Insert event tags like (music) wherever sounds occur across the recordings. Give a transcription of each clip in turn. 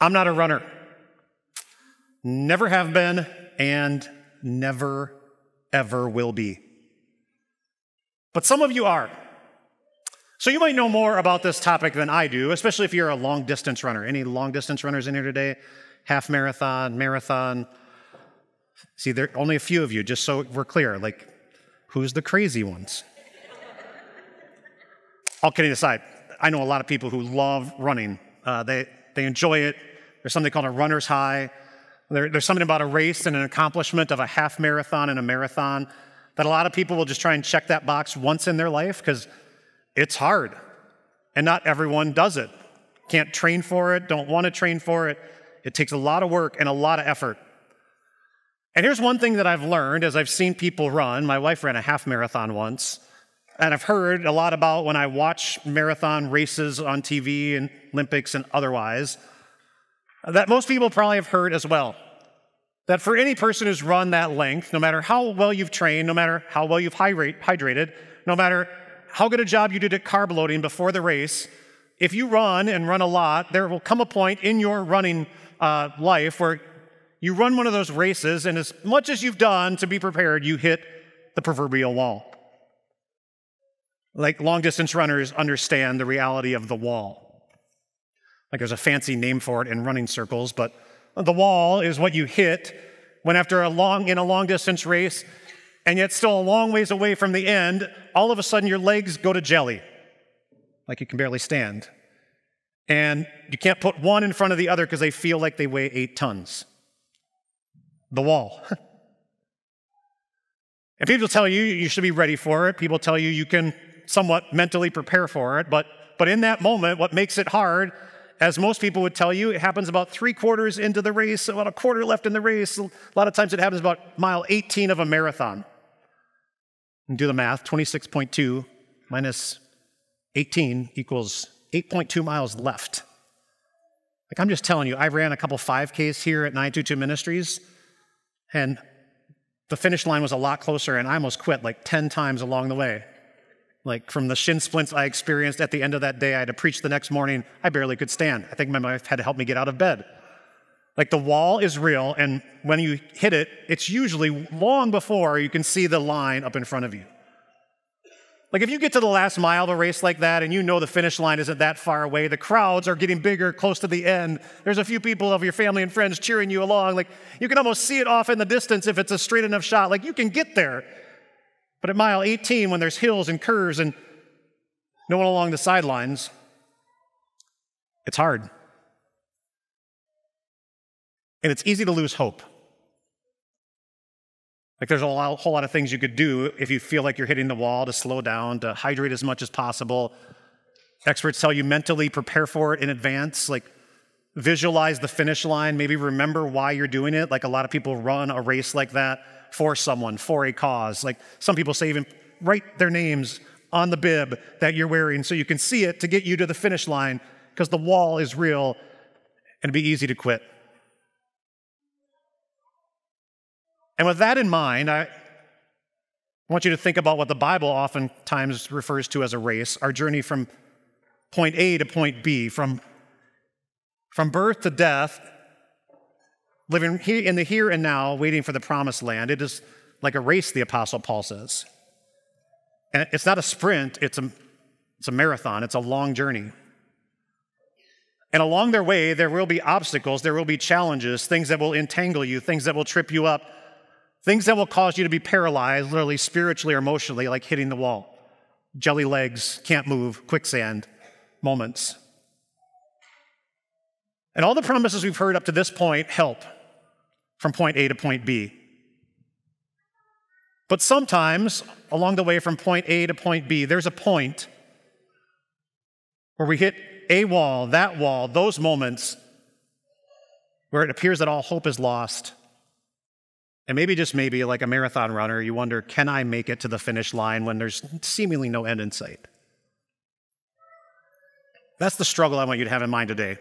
I'm not a runner. Never have been and never, ever will be. But some of you are. So you might know more about this topic than I do, especially if you're a long distance runner. Any long distance runners in here today? Half marathon, marathon. See, there are only a few of you, just so we're clear. Like, who's the crazy ones? All kidding aside, I know a lot of people who love running. Uh, they, they enjoy it. There's something called a runner's high. There, there's something about a race and an accomplishment of a half marathon and a marathon that a lot of people will just try and check that box once in their life because it's hard. And not everyone does it. Can't train for it, don't want to train for it. It takes a lot of work and a lot of effort. And here's one thing that I've learned as I've seen people run. My wife ran a half marathon once. And I've heard a lot about when I watch marathon races on TV and Olympics and otherwise, that most people probably have heard as well. That for any person who's run that length, no matter how well you've trained, no matter how well you've hydrated, no matter how good a job you did at carb loading before the race, if you run and run a lot, there will come a point in your running uh, life where you run one of those races, and as much as you've done to be prepared, you hit the proverbial wall. Like long distance runners understand the reality of the wall. Like there's a fancy name for it in running circles, but the wall is what you hit when after a long in a long distance race and yet still a long ways away from the end, all of a sudden your legs go to jelly. Like you can barely stand. And you can't put one in front of the other because they feel like they weigh 8 tons. The wall. (laughs) and people tell you you should be ready for it. People tell you you can somewhat mentally prepare for it, but, but in that moment, what makes it hard, as most people would tell you, it happens about three quarters into the race, about a quarter left in the race. A lot of times it happens about mile 18 of a marathon. And do the math 26.2 minus 18 equals 8.2 miles left. Like I'm just telling you, I ran a couple 5Ks here at 922 Ministries, and the finish line was a lot closer, and I almost quit like 10 times along the way. Like from the shin splints I experienced at the end of that day, I had to preach the next morning. I barely could stand. I think my wife had to help me get out of bed. Like the wall is real, and when you hit it, it's usually long before you can see the line up in front of you. Like if you get to the last mile of a race like that and you know the finish line isn't that far away, the crowds are getting bigger close to the end. There's a few people of your family and friends cheering you along. Like you can almost see it off in the distance if it's a straight enough shot. Like you can get there. But at mile 18, when there's hills and curves and no one along the sidelines, it's hard. And it's easy to lose hope. Like there's a whole lot of things you could do if you feel like you're hitting the wall to slow down, to hydrate as much as possible. Experts tell you mentally prepare for it in advance, like visualize the finish line, maybe remember why you're doing it. Like a lot of people run a race like that for someone, for a cause. Like some people say, even write their names on the bib that you're wearing so you can see it to get you to the finish line because the wall is real and it'd be easy to quit. And with that in mind, I want you to think about what the Bible oftentimes refers to as a race our journey from point A to point B, from, from birth to death, living in the here and now, waiting for the promised land. It is like a race, the Apostle Paul says. And it's not a sprint, it's a, it's a marathon, it's a long journey. And along their way, there will be obstacles, there will be challenges, things that will entangle you, things that will trip you up, things that will cause you to be paralyzed, literally spiritually or emotionally, like hitting the wall. Jelly legs, can't move, quicksand moments. And all the promises we've heard up to this point help from point A to point B. But sometimes, along the way from point A to point B, there's a point where we hit a wall, that wall, those moments where it appears that all hope is lost. And maybe, just maybe, like a marathon runner, you wonder, can I make it to the finish line when there's seemingly no end in sight? That's the struggle I want you to have in mind today.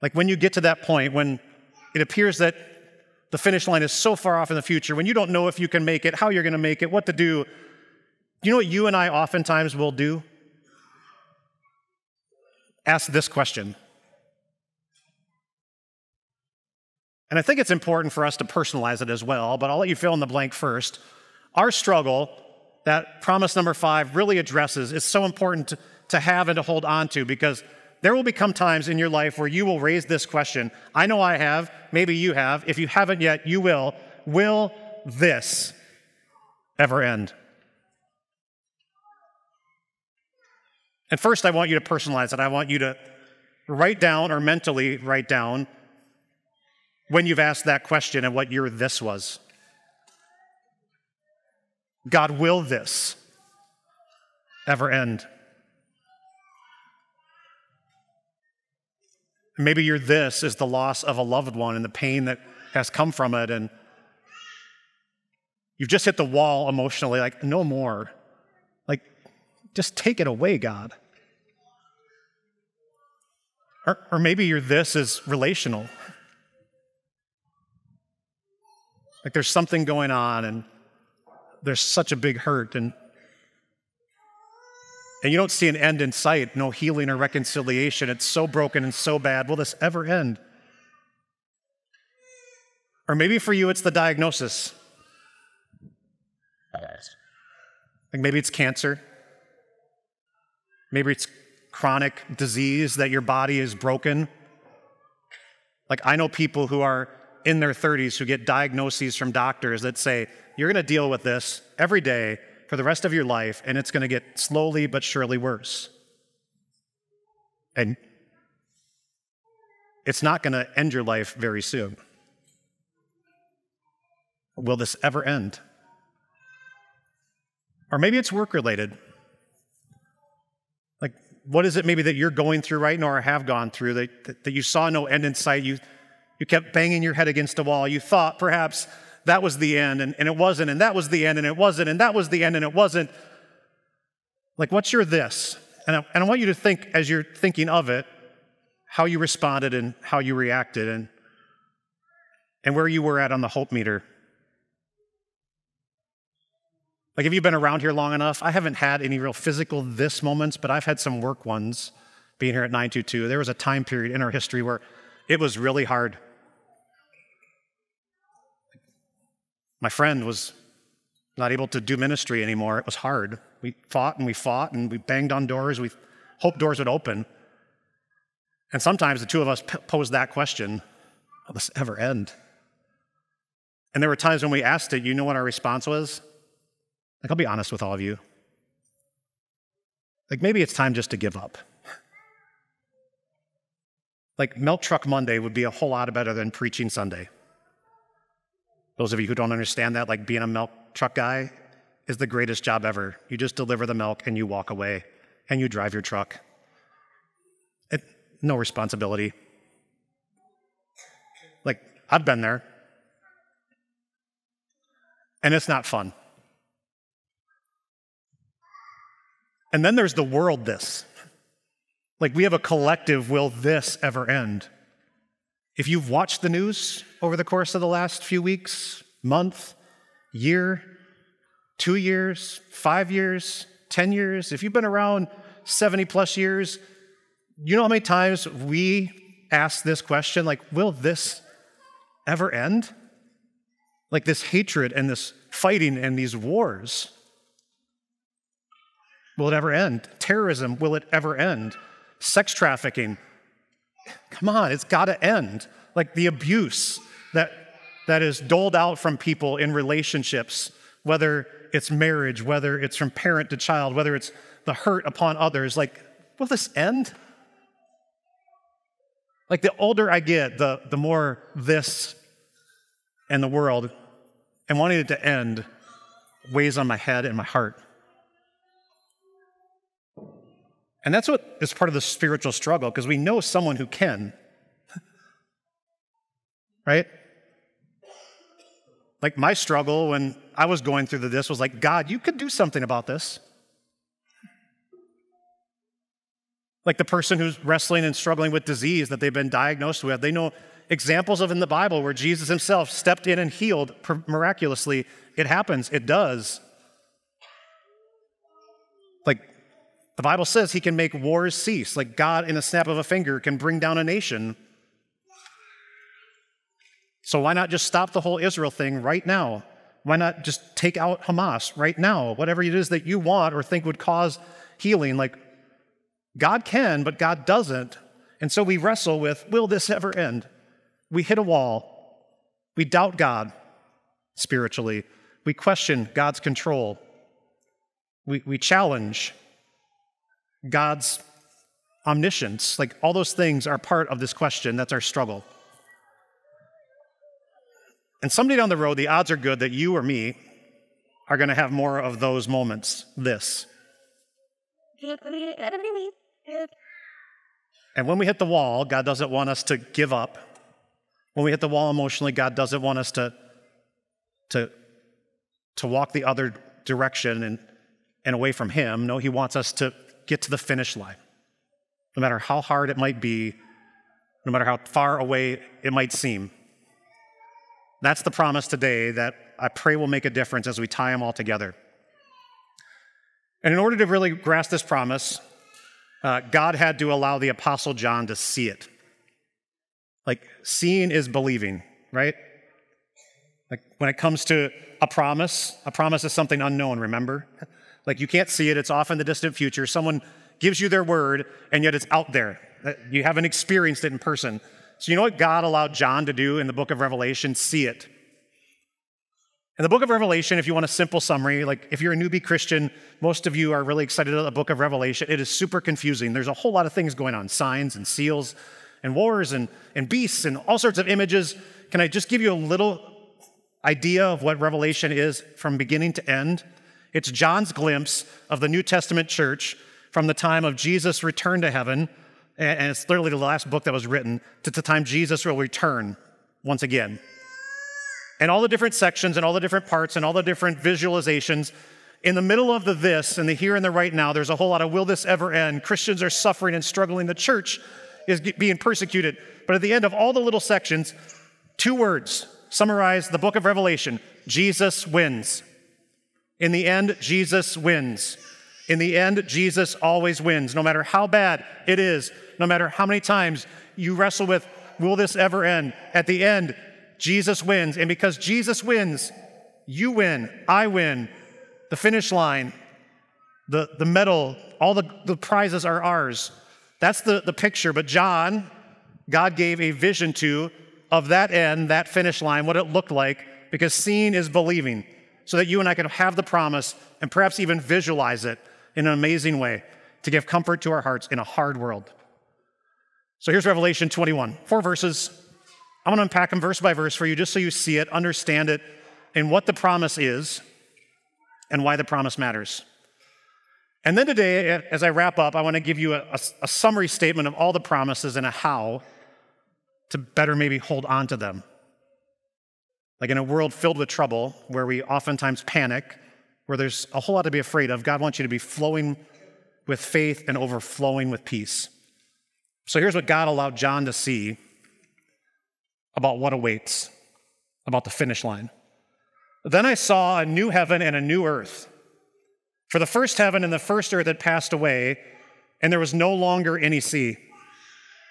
Like when you get to that point, when it appears that the finish line is so far off in the future when you don't know if you can make it, how you're going to make it, what to do. Do you know what you and I oftentimes will do? Ask this question. And I think it's important for us to personalize it as well, but I'll let you fill in the blank first. Our struggle that promise number five really addresses is so important to have and to hold on to because there will become times in your life where you will raise this question. I know I have, maybe you have. If you haven't yet, you will. Will this ever end? And first, I want you to personalize it. I want you to write down or mentally write down when you've asked that question and what your this was. God, will this ever end? Maybe your this is the loss of a loved one and the pain that has come from it, and you've just hit the wall emotionally, like, no more. Like, just take it away, God. Or, or maybe your this is relational. Like there's something going on and there's such a big hurt and and you don't see an end in sight, no healing or reconciliation. It's so broken and so bad. Will this ever end? Or maybe for you, it's the diagnosis. Like maybe it's cancer. Maybe it's chronic disease that your body is broken. Like I know people who are in their 30s who get diagnoses from doctors that say, you're going to deal with this every day for the rest of your life, and it's going to get slowly but surely worse. And it's not going to end your life very soon. Will this ever end? Or maybe it's work related. Like, what is it maybe that you're going through right now or have gone through that, that, that you saw no end in sight? You, you kept banging your head against a wall. You thought perhaps that was the end, and, and it wasn't, and that was the end, and it wasn't, and that was the end, and it wasn't. Like, what's your this? And I, and I want you to think, as you're thinking of it, how you responded and how you reacted, and, and where you were at on the hope meter. Like, have you been around here long enough? I haven't had any real physical this moments, but I've had some work ones being here at 922. There was a time period in our history where it was really hard. My friend was not able to do ministry anymore. It was hard. We fought and we fought and we banged on doors. We hoped doors would open. And sometimes the two of us posed that question Will this ever end? And there were times when we asked it, you know what our response was? Like, I'll be honest with all of you. Like, maybe it's time just to give up. Like, Milk Truck Monday would be a whole lot better than Preaching Sunday. Those of you who don't understand that, like being a milk truck guy is the greatest job ever. You just deliver the milk and you walk away and you drive your truck. It, no responsibility. Like, I've been there. And it's not fun. And then there's the world this. Like, we have a collective, will this ever end? If you've watched the news over the course of the last few weeks, month, year, two years, five years, 10 years, if you've been around 70 plus years, you know how many times we ask this question like, will this ever end? Like this hatred and this fighting and these wars. Will it ever end? Terrorism, will it ever end? Sex trafficking, Come on, it's got to end. Like the abuse that, that is doled out from people in relationships, whether it's marriage, whether it's from parent to child, whether it's the hurt upon others. Like, will this end? Like the older I get, the, the more this and the world and wanting it to end weighs on my head and my heart. And that's what is part of the spiritual struggle because we know someone who can. right? Like my struggle when I was going through the this was like, God, you could do something about this. Like the person who's wrestling and struggling with disease that they've been diagnosed with, they know examples of in the Bible where Jesus himself stepped in and healed miraculously. It happens, it does. Like the Bible says he can make wars cease, like God, in a snap of a finger, can bring down a nation. So why not just stop the whole Israel thing right now? Why not just take out Hamas right now? Whatever it is that you want or think would cause healing, like God can, but God doesn't. And so we wrestle with will this ever end? We hit a wall. We doubt God spiritually. We question God's control. We, we challenge God's omniscience. Like all those things are part of this question. That's our struggle. And someday down the road, the odds are good that you or me are going to have more of those moments. This. And when we hit the wall, God doesn't want us to give up. When we hit the wall emotionally, God doesn't want us to, to, to walk the other direction and, and away from Him. No, He wants us to get to the finish line. No matter how hard it might be, no matter how far away it might seem. That's the promise today that I pray will make a difference as we tie them all together. And in order to really grasp this promise, uh, God had to allow the Apostle John to see it. Like, seeing is believing, right? Like, when it comes to a promise, a promise is something unknown, remember? Like, you can't see it, it's off in the distant future. Someone gives you their word, and yet it's out there. You haven't experienced it in person. So, you know what God allowed John to do in the book of Revelation? See it. In the book of Revelation, if you want a simple summary, like if you're a newbie Christian, most of you are really excited about the book of Revelation. It is super confusing. There's a whole lot of things going on signs and seals and wars and, and beasts and all sorts of images. Can I just give you a little idea of what Revelation is from beginning to end? It's John's glimpse of the New Testament church from the time of Jesus' return to heaven, and it's literally the last book that was written, to the time Jesus will return once again and all the different sections and all the different parts and all the different visualizations. In the middle of the this and the here and the right now, there's a whole lot of will this ever end? Christians are suffering and struggling. The church is being persecuted. But at the end of all the little sections, two words summarize the book of Revelation Jesus wins. In the end, Jesus wins. In the end, Jesus always wins, no matter how bad it is, no matter how many times you wrestle with, will this ever end? At the end, Jesus wins. And because Jesus wins, you win, I win. The finish line, the, the medal, all the, the prizes are ours. That's the, the picture. But John, God gave a vision to of that end, that finish line, what it looked like, because seeing is believing, so that you and I can have the promise and perhaps even visualize it in an amazing way to give comfort to our hearts in a hard world. So here's Revelation 21, four verses. I'm going to unpack them verse by verse for you just so you see it, understand it, and what the promise is and why the promise matters. And then today, as I wrap up, I want to give you a, a, a, summary statement of all the promises and a how to better maybe hold on to them. Like in a world filled with trouble, where we oftentimes panic, where there's a whole lot to be afraid of, God wants you to be flowing with faith and overflowing with peace. So here's what God allowed John to see about what awaits, about the finish line. Then I saw a new heaven and a new earth. For the first heaven and the first earth had passed away, and there was no longer any sea.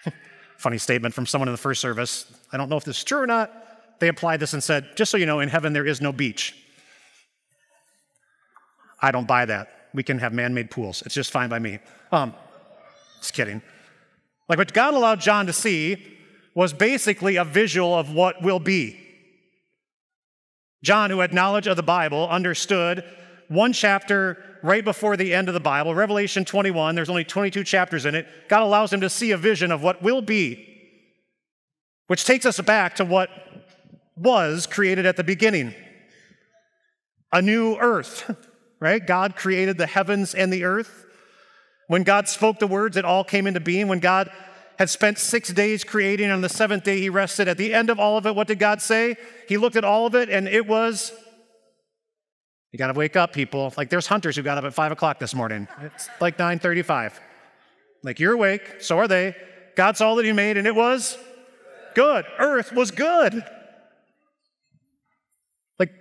(laughs) Funny statement from someone in the first service. I don't know if this is true or not. They applied this and said, just so you know, in heaven there is no beach. I don't buy that. We can have man made pools. It's just fine by me. Um, just kidding. Like what God allowed John to see was basically a visual of what will be. John, who had knowledge of the Bible, understood one chapter right before the end of the Bible, Revelation 21, there's only 22 chapters in it. God allows him to see a vision of what will be, which takes us back to what was created at the beginning a new earth, (laughs) right? God created the heavens and the earth. When God spoke the words, it all came into being. When God had spent six days creating, on the seventh day he rested. At the end of all of it, what did God say? He looked at all of it, and it was. You got to wake up, people. Like there's hunters who got up at five o'clock this morning. It's like 9:35. Like you're awake, so are they. God saw that He made, and it was good. Earth was good. Like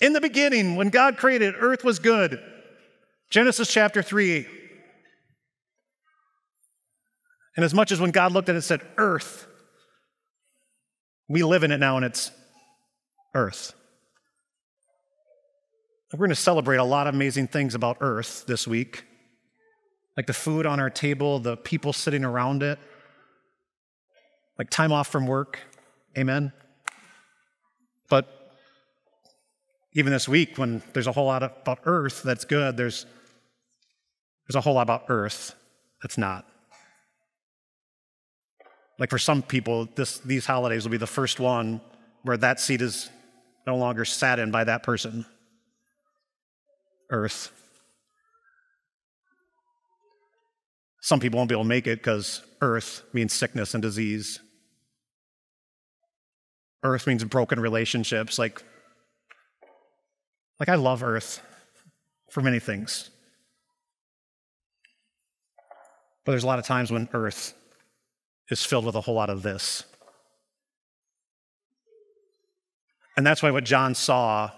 in the beginning, when God created, earth was good. Genesis chapter 3, and as much as when God looked at it and said, Earth, We live in it now, and it's earth. We're going to celebrate a lot of amazing things about earth this week, like the food on our table, the people sitting around it, like time off from work. Amen. But even this week, when there's a whole lot about earth that's good, there's, there's a whole lot about earth that's not. Like for some people, this, these holidays will be the first one where that seat is no longer sat in by that person earth. Some people won't be able to make it because earth means sickness and disease. Earth means broken relationships. Like, like I love earth for many things. But there's a lot of times when earth is filled with a whole lot of this. And that's why what John saw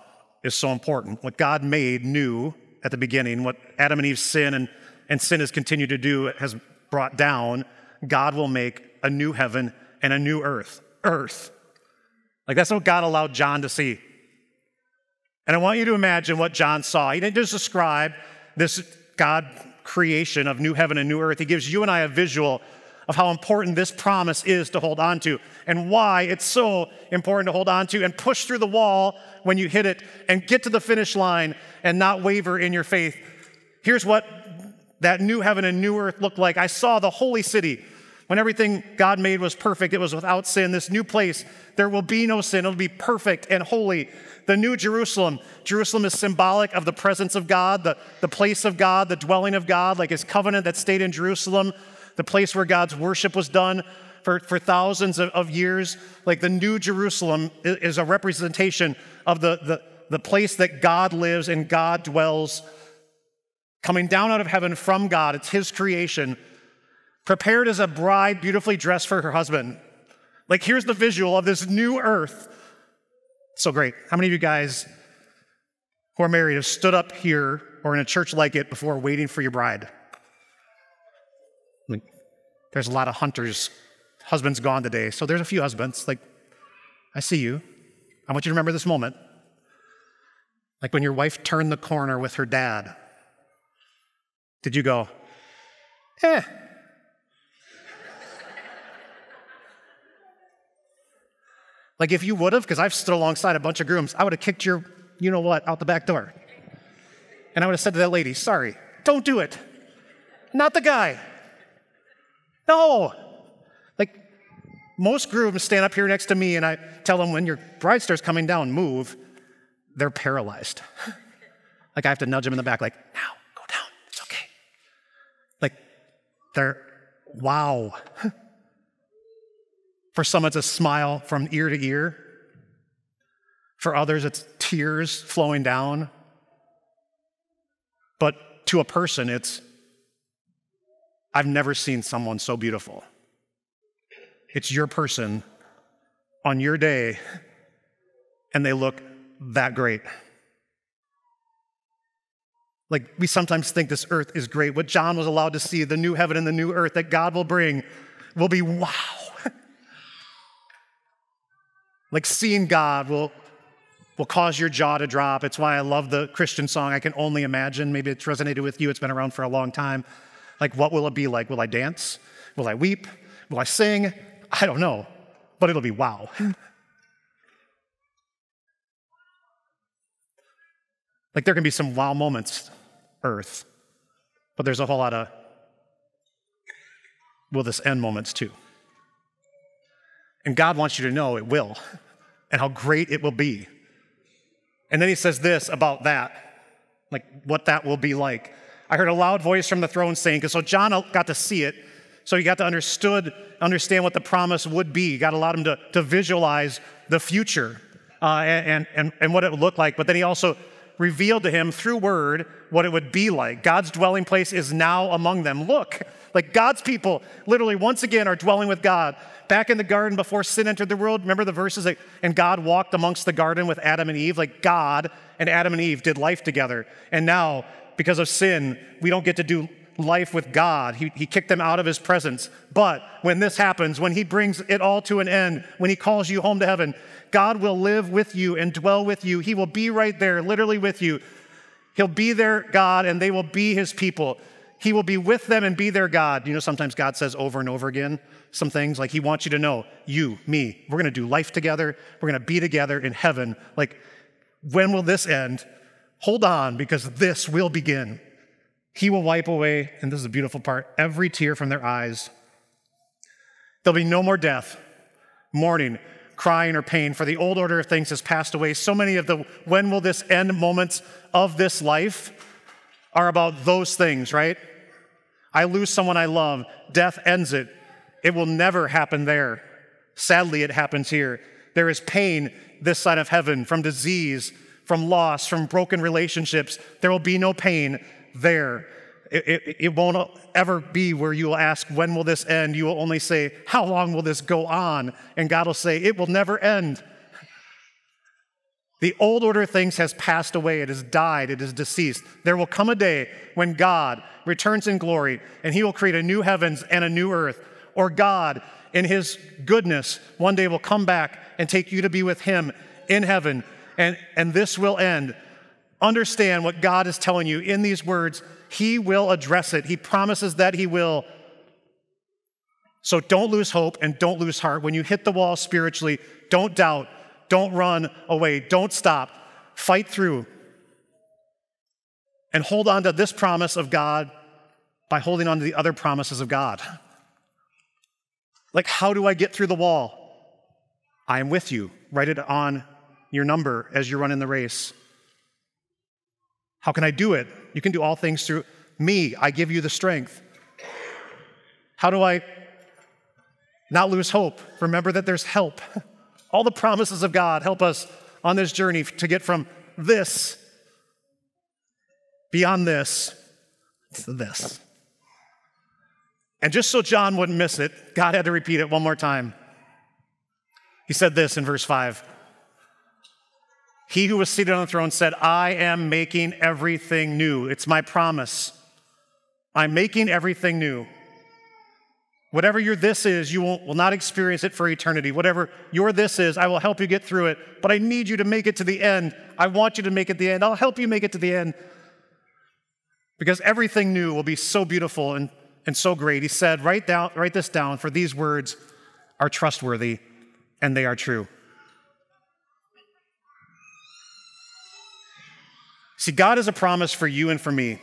is so important. What God made new at the beginning, what Adam and Eve's sin and, and sin has continued to do has brought down, God will make a new heaven and a new earth. Earth. Like that's what God allowed John to see. And I want you to imagine what John saw. He didn't just describe this God creation of new heaven and new earth, he gives you and I a visual of how important this promise is to hold on to and why it's so important to hold on to and push through the wall when you hit it and get to the finish line and not waver in your faith. Here's what that new heaven and new earth looked like. I saw the holy city when everything God made was perfect, it was without sin. This new place, there will be no sin. It'll be perfect and holy. The new Jerusalem. Jerusalem is symbolic of the presence of God, the, the place of God, the dwelling of God, like his covenant that stayed in Jerusalem the place where God's worship was done for, for thousands of, of years. Like the New Jerusalem is a representation of the, the, the place that God lives and God dwells, coming down out of heaven from God. It's His creation, prepared as a bride beautifully dressed for her husband. Like, here's the visual of this new earth. So great. How many of you guys who are married have stood up here or in a church like it before waiting for your bride? Like, there's a lot of hunters. Husbands gone today. So there's a few husbands. Like, I see you. I want you to remember this moment. Like when your wife turned the corner with her dad. Did you go, eh? Like if you would have, because I've stood alongside a bunch of grooms, I would have kicked your, you know what, out the back door. And I would have said to that lady, sorry, don't do it. Not the guy. No. Like, most grooms stand up here next to me and I tell them when your bride starts coming down, move. They're paralyzed. (laughs) like, I have to nudge them in the back, like, now, go down. It's okay. Like, they're, wow. (laughs) For some, it's a smile from ear to ear. For others, it's tears flowing down. But to a person, it's I've never seen someone so beautiful. It's your person on your day, and they look that great. Like we sometimes think this earth is great. What John was allowed to see, the new heaven and the new earth that God will bring, will be wow. Like seeing God will, will cause your jaw to drop. It's why I love the Christian song, I Can Only Imagine. Maybe it's resonated with you, it's been around for a long time. Like, what will it be like? Will I dance? Will I weep? Will I sing? I don't know, but it'll be wow. (laughs) like, there can be some wow moments, Earth, but there's a whole lot of will this end moments too. And God wants you to know it will and how great it will be. And then he says this about that, like what that will be like. I heard a loud voice from the throne saying, because so John got to see it, so he got to understood, understand what the promise would be. God allowed him to, to visualize the future uh, and, and, and what it would look like. But then he also revealed to him through word what it would be like. God's dwelling place is now among them. Look, like God's people literally once again are dwelling with God. Back in the garden before sin entered the world, remember the verses that, and God walked amongst the garden with Adam and Eve? Like God and Adam and Eve did life together. And now because of sin, we don't get to do life with God. He, he kicked them out of his presence. But when this happens, when he brings it all to an end, when he calls you home to heaven, God will live with you and dwell with you. He will be right there, literally with you. He'll be their God and they will be his people. He will be with them and be their God. You know, sometimes God says over and over again some things like he wants you to know, you, me, we're going to do life together. We're going to be together in heaven. Like, when will this end? Hold on because this will begin. He will wipe away, and this is a beautiful part, every tear from their eyes. There'll be no more death, mourning, crying, or pain, for the old order of things has passed away. So many of the when will this end moments of this life are about those things, right? I lose someone I love, death ends it. It will never happen there. Sadly, it happens here. There is pain this side of heaven from disease, from loss, from broken relationships. There will be no pain there. It, it, won't ever be where you will ask, When will this end? You will only say, How long will this go on? And God will say, It will never end. The old order of things has passed away, it has died, it is deceased. There will come a day when God returns in glory and he will create a new heavens and a new earth. Or God, in his goodness, one day will come back and take you to be with him in heaven. And, and this will end. Understand what God is telling you in these words. He will address it, He promises that He will. So don't lose hope and don't lose heart. When you hit the wall spiritually, don't doubt. Don't run away. Don't stop. Fight through. And hold on to this promise of God by holding on to the other promises of God. Like, how do I get through the wall? I am with you. Write it on your number as you run in the race. How can I do it? You can do all things through me. I give you the strength. How do I not lose hope? Remember that there's help. (laughs) All the promises of God help us on this journey to get from this, beyond this, to this. And just so John wouldn't miss it, God had to repeat it one more time. He said this in verse 5 He who was seated on the throne said, I am making everything new. It's my promise. I'm making everything new. Whatever your this is, you will, will not experience it for eternity. Whatever your this is, I will help you get through it, but I need you to make it to the end. I want you to make it to the end. I'll help you make it to the end. Because everything new will be so beautiful and, and so great. He said, write, down, write this down, for these words are trustworthy and they are true. See, God has a promise for you and for me.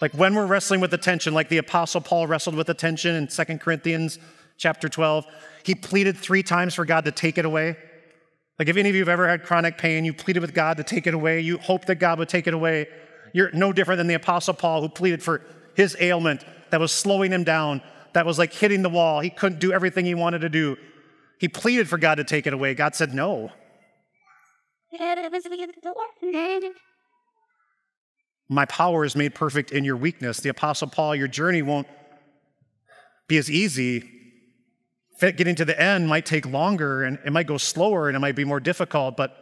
Like when we're wrestling with the tension, like the apostle Paul wrestled with the tension in 2 Corinthians chapter 12, he pleaded 3 times for God to take it away. Like if any of you have ever had chronic pain, you pleaded with God to take it away, you hoped that God would take it away. You're no different than the apostle Paul who pleaded for his ailment that was slowing him down, that was like hitting the wall. He couldn't do everything he wanted to do. He pleaded for God to take it away. God said no. My power is made perfect in your weakness. The Apostle Paul, your journey won't be as easy. Getting to the end might take longer and it might go slower and it might be more difficult, but,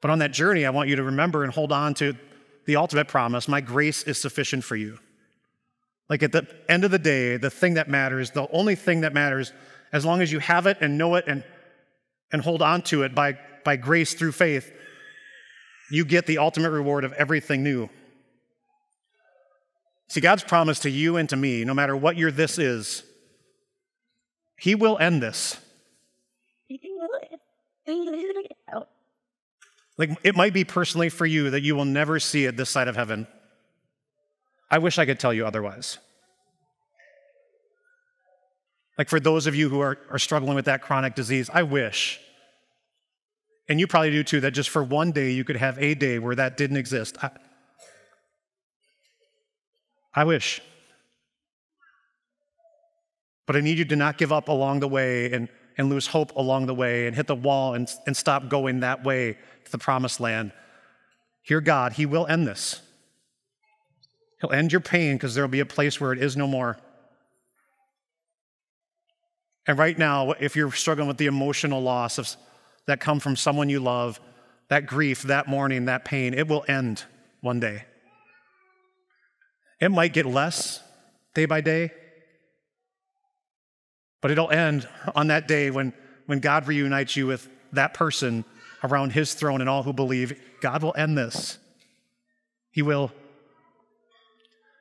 but on that journey, I want you to remember and hold on to the ultimate promise my grace is sufficient for you. Like at the end of the day, the thing that matters, the only thing that matters, as long as you have it and know it and, and hold on to it by, by grace through faith, you get the ultimate reward of everything new. See, God's promise to you and to me, no matter what your this is, He will end this. Like, it might be personally for you that you will never see it this side of heaven. I wish I could tell you otherwise. Like, for those of you who are, are struggling with that chronic disease, I wish and you probably do too, that just for one day you could have a day where that didn't exist. I, I wish. But I need you to not give up along the way and, and lose hope along the way and hit the wall and, and stop going that way to the promised land. Hear God, He will end this. He'll end your pain because there will be a place where it is no more. And right now, if you're struggling with the emotional loss of that come from someone you love, that grief, that mourning, that pain, it will end one day. It might get less day by day, but it'll end on that day when, when God reunites you with that person around his throne and all who believe. God will end this. He will.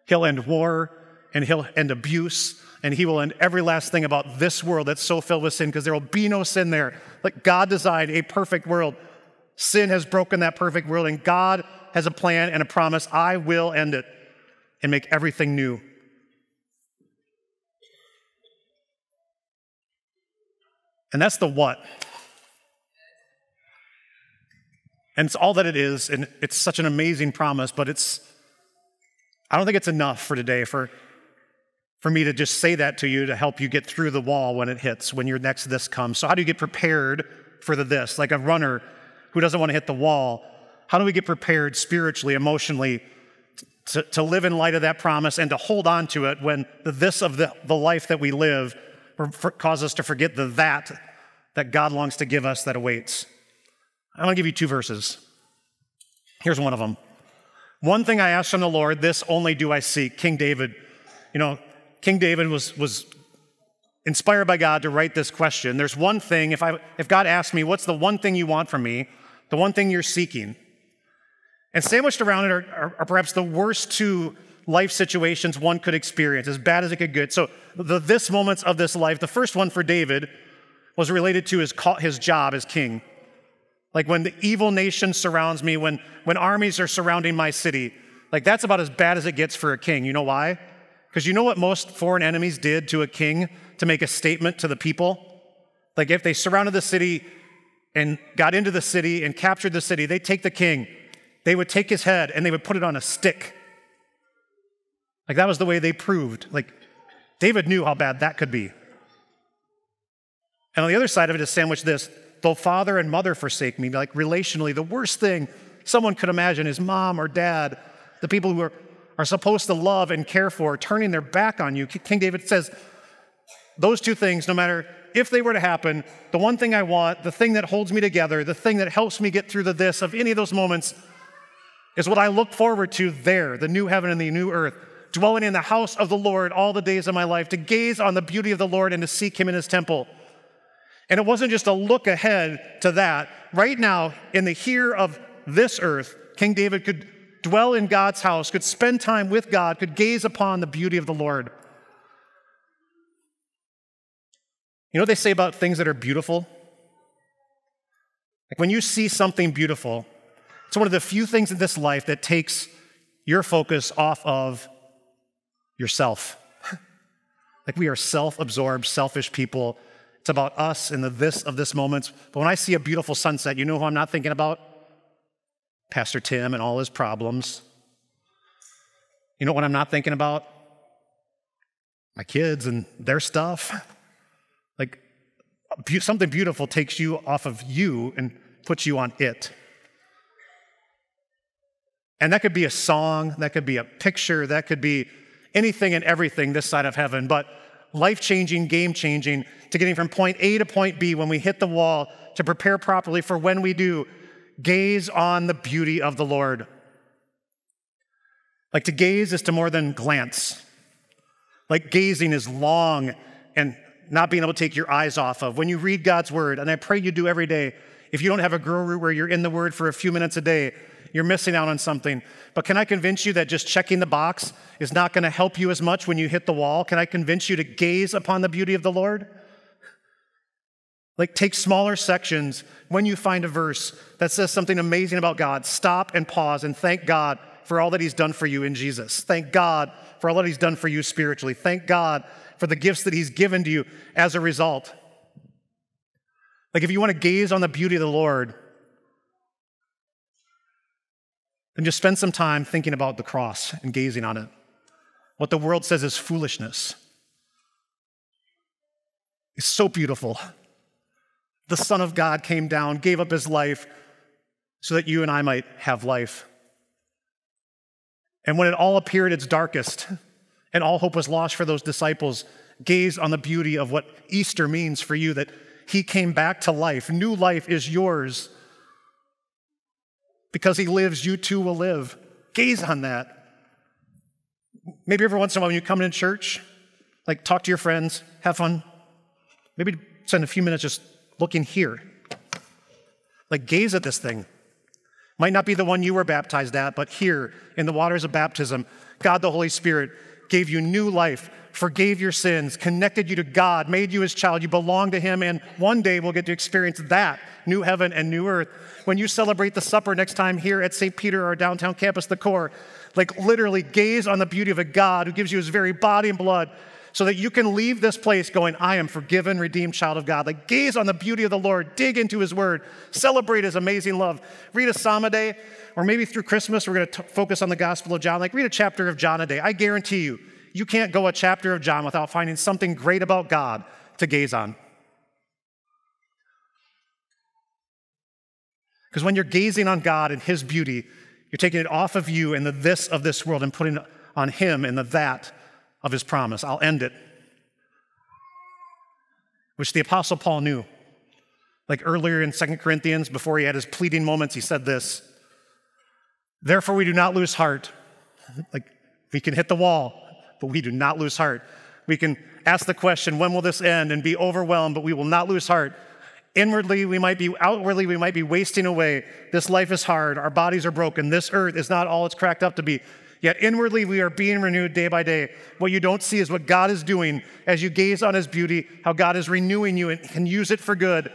He'll end war and he'll end abuse and he will end every last thing about this world that's so filled with sin because there will be no sin there. Like God designed a perfect world. Sin has broken that perfect world, and God has a plan and a promise. I will end it and make everything new. And that's the what. And it's all that it is, and it's such an amazing promise, but it's, I don't think it's enough for today for, for me to just say that to you to help you get through the wall when it hits, when your next this comes. So, how do you get prepared for the this? Like a runner who doesn't want to hit the wall, how do we get prepared spiritually, emotionally, to, to live in light of that promise and to hold on to it when the this of the, the life that we live causes us to forget the that that God longs to give us that awaits? I want to give you two verses. Here's one of them. One thing I ask from the Lord, this only do I seek. King David, you know, King David was, was inspired by God to write this question. There's one thing, if, I, if God asked me, what's the one thing you want from me? The one thing you're seeking. And sandwiched around it are, are, are perhaps the worst two life situations one could experience, as bad as it could get. So, the this moments of this life, the first one for David was related to his, his job as king. Like when the evil nation surrounds me, when, when armies are surrounding my city, like that's about as bad as it gets for a king. You know why? Because you know what most foreign enemies did to a king to make a statement to the people? Like if they surrounded the city and got into the city and captured the city, they'd take the king, they would take his head and they would put it on a stick. Like that was the way they proved. Like David knew how bad that could be. And on the other side of it is sandwiched this though father and mother forsake me, like relationally, the worst thing someone could imagine is mom or dad, the people who are are supposed to love and care for, turning their back on you. King David says, those two things, no matter if they were to happen, the one thing I want, the thing that holds me together, the thing that helps me get through the this of any of those moments is what I look forward to there, the new heaven and the new earth, dwelling in the house of the Lord all the days of my life, to gaze on the beauty of the Lord and to seek him in his temple. And it wasn't just a look ahead to that. Right now, in the here of this earth, King David could dwell in God's house, could spend time with God, could gaze upon the beauty of the Lord. You know what they say about things that are beautiful? Like when you see something beautiful, it's one of the few things in this life that takes your focus off of yourself. (laughs) like we are self absorbed, selfish people. It's about us and the this of this moment. But when I see a beautiful sunset, you know who I'm not thinking about? Pastor Tim and all his problems. You know what I'm not thinking about? My kids and their stuff. Like something beautiful takes you off of you and puts you on it. And that could be a song, that could be a picture, that could be anything and everything this side of heaven, but life changing, game changing to getting from point A to point B when we hit the wall to prepare properly for when we do Gaze on the beauty of the Lord. Like to gaze is to more than glance. Like gazing is long and not being able to take your eyes off of. When you read God's word, and I pray you do every day, if you don't have a guru where you're in the word for a few minutes a day, you're missing out on something. But can I convince you that just checking the box is not going to help you as much when you hit the wall? Can I convince you to gaze upon the beauty of the Lord? Like, take smaller sections when you find a verse that says something amazing about God. Stop and pause and thank God for all that He's done for you in Jesus. Thank God for all that He's done for you spiritually. Thank God for the gifts that He's given to you as a result. Like, if you want to gaze on the beauty of the Lord, then just spend some time thinking about the cross and gazing on it. What the world says is foolishness. It's so beautiful the Son of God came down, gave up his life so that you and I might have life. And when it all appeared its darkest and all hope was lost for those disciples, gaze on the beauty of what Easter means for you that he came back to life. New life is yours. Because he lives, you too will live. Gaze on that. Maybe every once in a while when you come in church, like talk to your friends, have fun. Maybe spend a few minutes just looking here. Like gaze at this thing. Might not be the one you were baptized at, but here in the waters of baptism, God the Holy Spirit gave you new life, forgave your sins, connected you to God, made you his child. You belong to him, and one day we'll get to experience that new heaven and new earth. When you celebrate the supper next time here at St. Peter, our downtown campus, the core, like literally gaze on the beauty of a God who gives you his very body and blood so that you can leave this place going, I am forgiven, redeemed child of God. Like gaze on the beauty of the Lord, dig into his word, celebrate his amazing love. Read a psalm a day, or maybe through Christmas, we're going to focus on the Gospel of John. Like read a chapter of John a day. I guarantee you, you can't go a chapter of John without finding something great about God to gaze on. Because when you're gazing on God and his beauty, you're taking it off of you and the this of this world and putting it on him and the that of his promise. I'll end it. Which the Apostle Paul knew. Like earlier in Second Corinthians, before he had his pleading moments, he said this Therefore, we do not lose heart. (laughs) Like we can hit the wall, but we do not lose heart. We can ask the question, when will this end? And be overwhelmed, but we will not lose heart. Inwardly, we might be, outwardly, we might be wasting away. This life is hard. Our bodies are broken. This earth is not all it's cracked up to be. Yet inwardly, we are being renewed day by day. What you don't see is what God is doing as you gaze on His beauty, how God is renewing you and can use it for good.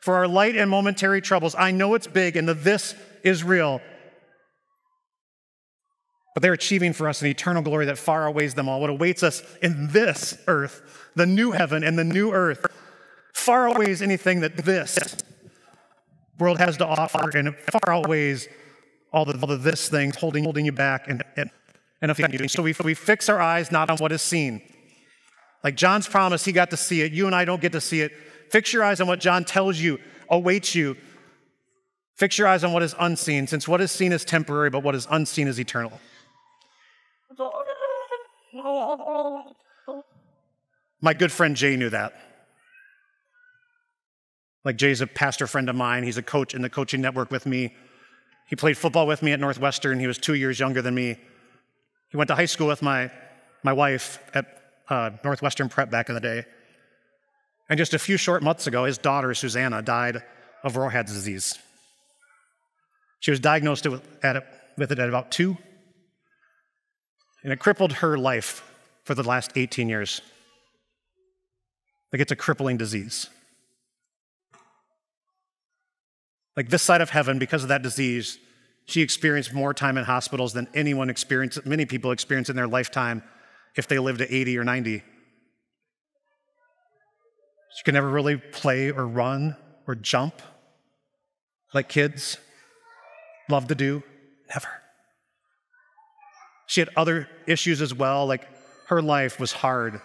For our light and momentary troubles, I know it's big and the this is real. But they're achieving for us an eternal glory that far outweighs them all. What awaits us in this earth, the new heaven and the new earth, far outweighs anything that this world has to offer, and far outweighs all the, all the this things holding, holding you back and, and, and. So we, we fix our eyes not on what is seen. Like John's promise, he got to see it. You and I don't get to see it. Fix your eyes on what John tells you awaits you. Fix your eyes on what is unseen, since what is seen is temporary, but what is unseen is eternal. My good friend Jay knew that. Like Jay's a pastor friend of mine. He's a coach in the coaching network with me. He played football with me at Northwestern. He was two years younger than me. He went to high school with my, my wife at uh, Northwestern Prep back in the day. And just a few short months ago, his daughter, Susanna, died of Rohat's disease. She was diagnosed with it at about two, and it crippled her life for the last 18 years. Like it's a crippling disease. Like this side of heaven, because of that disease, she experienced more time in hospitals than anyone experienced, many people experience in their lifetime if they live to 80 or 90. She could never really play or run or jump like kids love to do. Never. She had other issues as well, like her life was hard.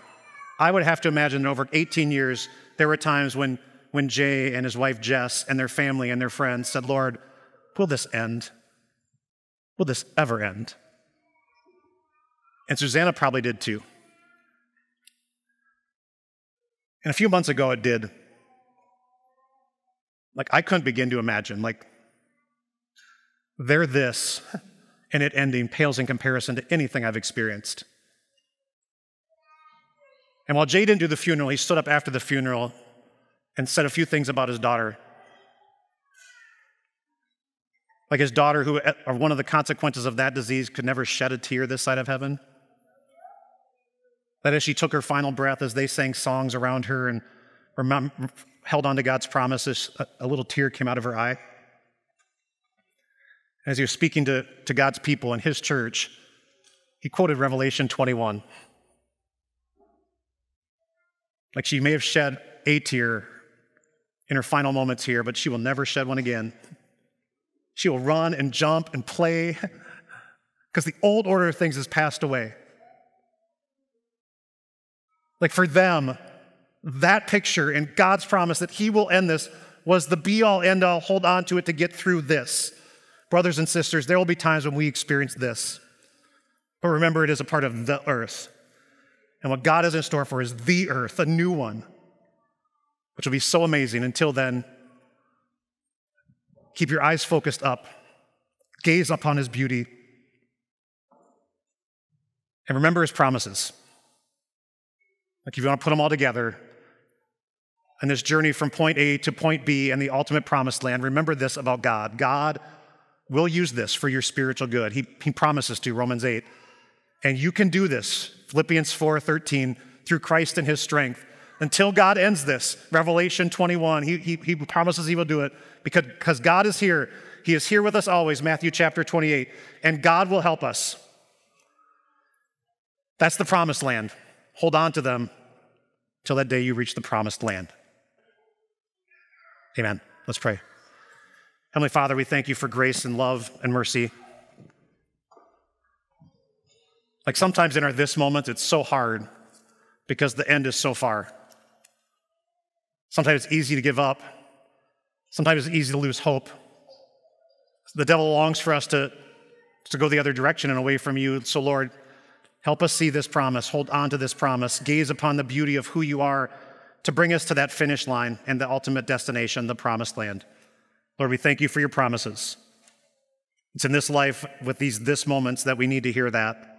I would have to imagine over 18 years, there were times when when Jay and his wife Jess and their family and their friends said, Lord, will this end? Will this ever end? And Susanna probably did too. And a few months ago, it did. Like, I couldn't begin to imagine, like, they're this, and it ending pales in comparison to anything I've experienced. And while Jay didn't do the funeral, he stood up after the funeral and said a few things about his daughter. Like his daughter, who, eh, or one of the consequences of that disease, could never shed a tear this side of heaven. That as she took her final breath, as they sang songs around her and remember, held on to God's promises, a, a little tear came out of her eye. As he was speaking to, to God's people in his church, he quoted Revelation 21. Like she may have shed a tear in her final moments here, but she will never shed one again. She will run and jump and play (laughs) because the old order of things has passed away. Like for them, that picture and God's promise that He will end this was the be all end all. Hold on to it to get through this. Brothers and sisters, there will be times when we experience this. But remember, it is a part of the earth. And what God has in store for is the earth, a new one which will be so amazing. Until then, keep your eyes focused up, gaze upon his beauty, And remember his promises. Like, if you want to put them all together, and this journey from point A to point B and the ultimate promised land, remember this about God. God will use this for your spiritual good. He, he promises to, Romans 8. And you can do this, Philippians 4 13, through Christ and his strength. Until God ends this, Revelation 21, he, he, he promises he will do it because, because God is here. He is here with us always, Matthew chapter 28, and God will help us. That's the promised land. Hold on to them till that day you reach the promised land. Amen. Let's pray. Heavenly Father, we thank you for grace and love and mercy. Like sometimes in our this moment, it's so hard because the end is so far. Sometimes it's easy to give up. Sometimes it's easy to lose hope. The devil longs for us to, to go the other direction and away from you. So, Lord, help us see this promise, hold on to this promise, gaze upon the beauty of who you are to bring us to that finish line and the ultimate destination, the promised land. Lord, we thank you for your promises. It's in this life with these this moments that we need to hear that.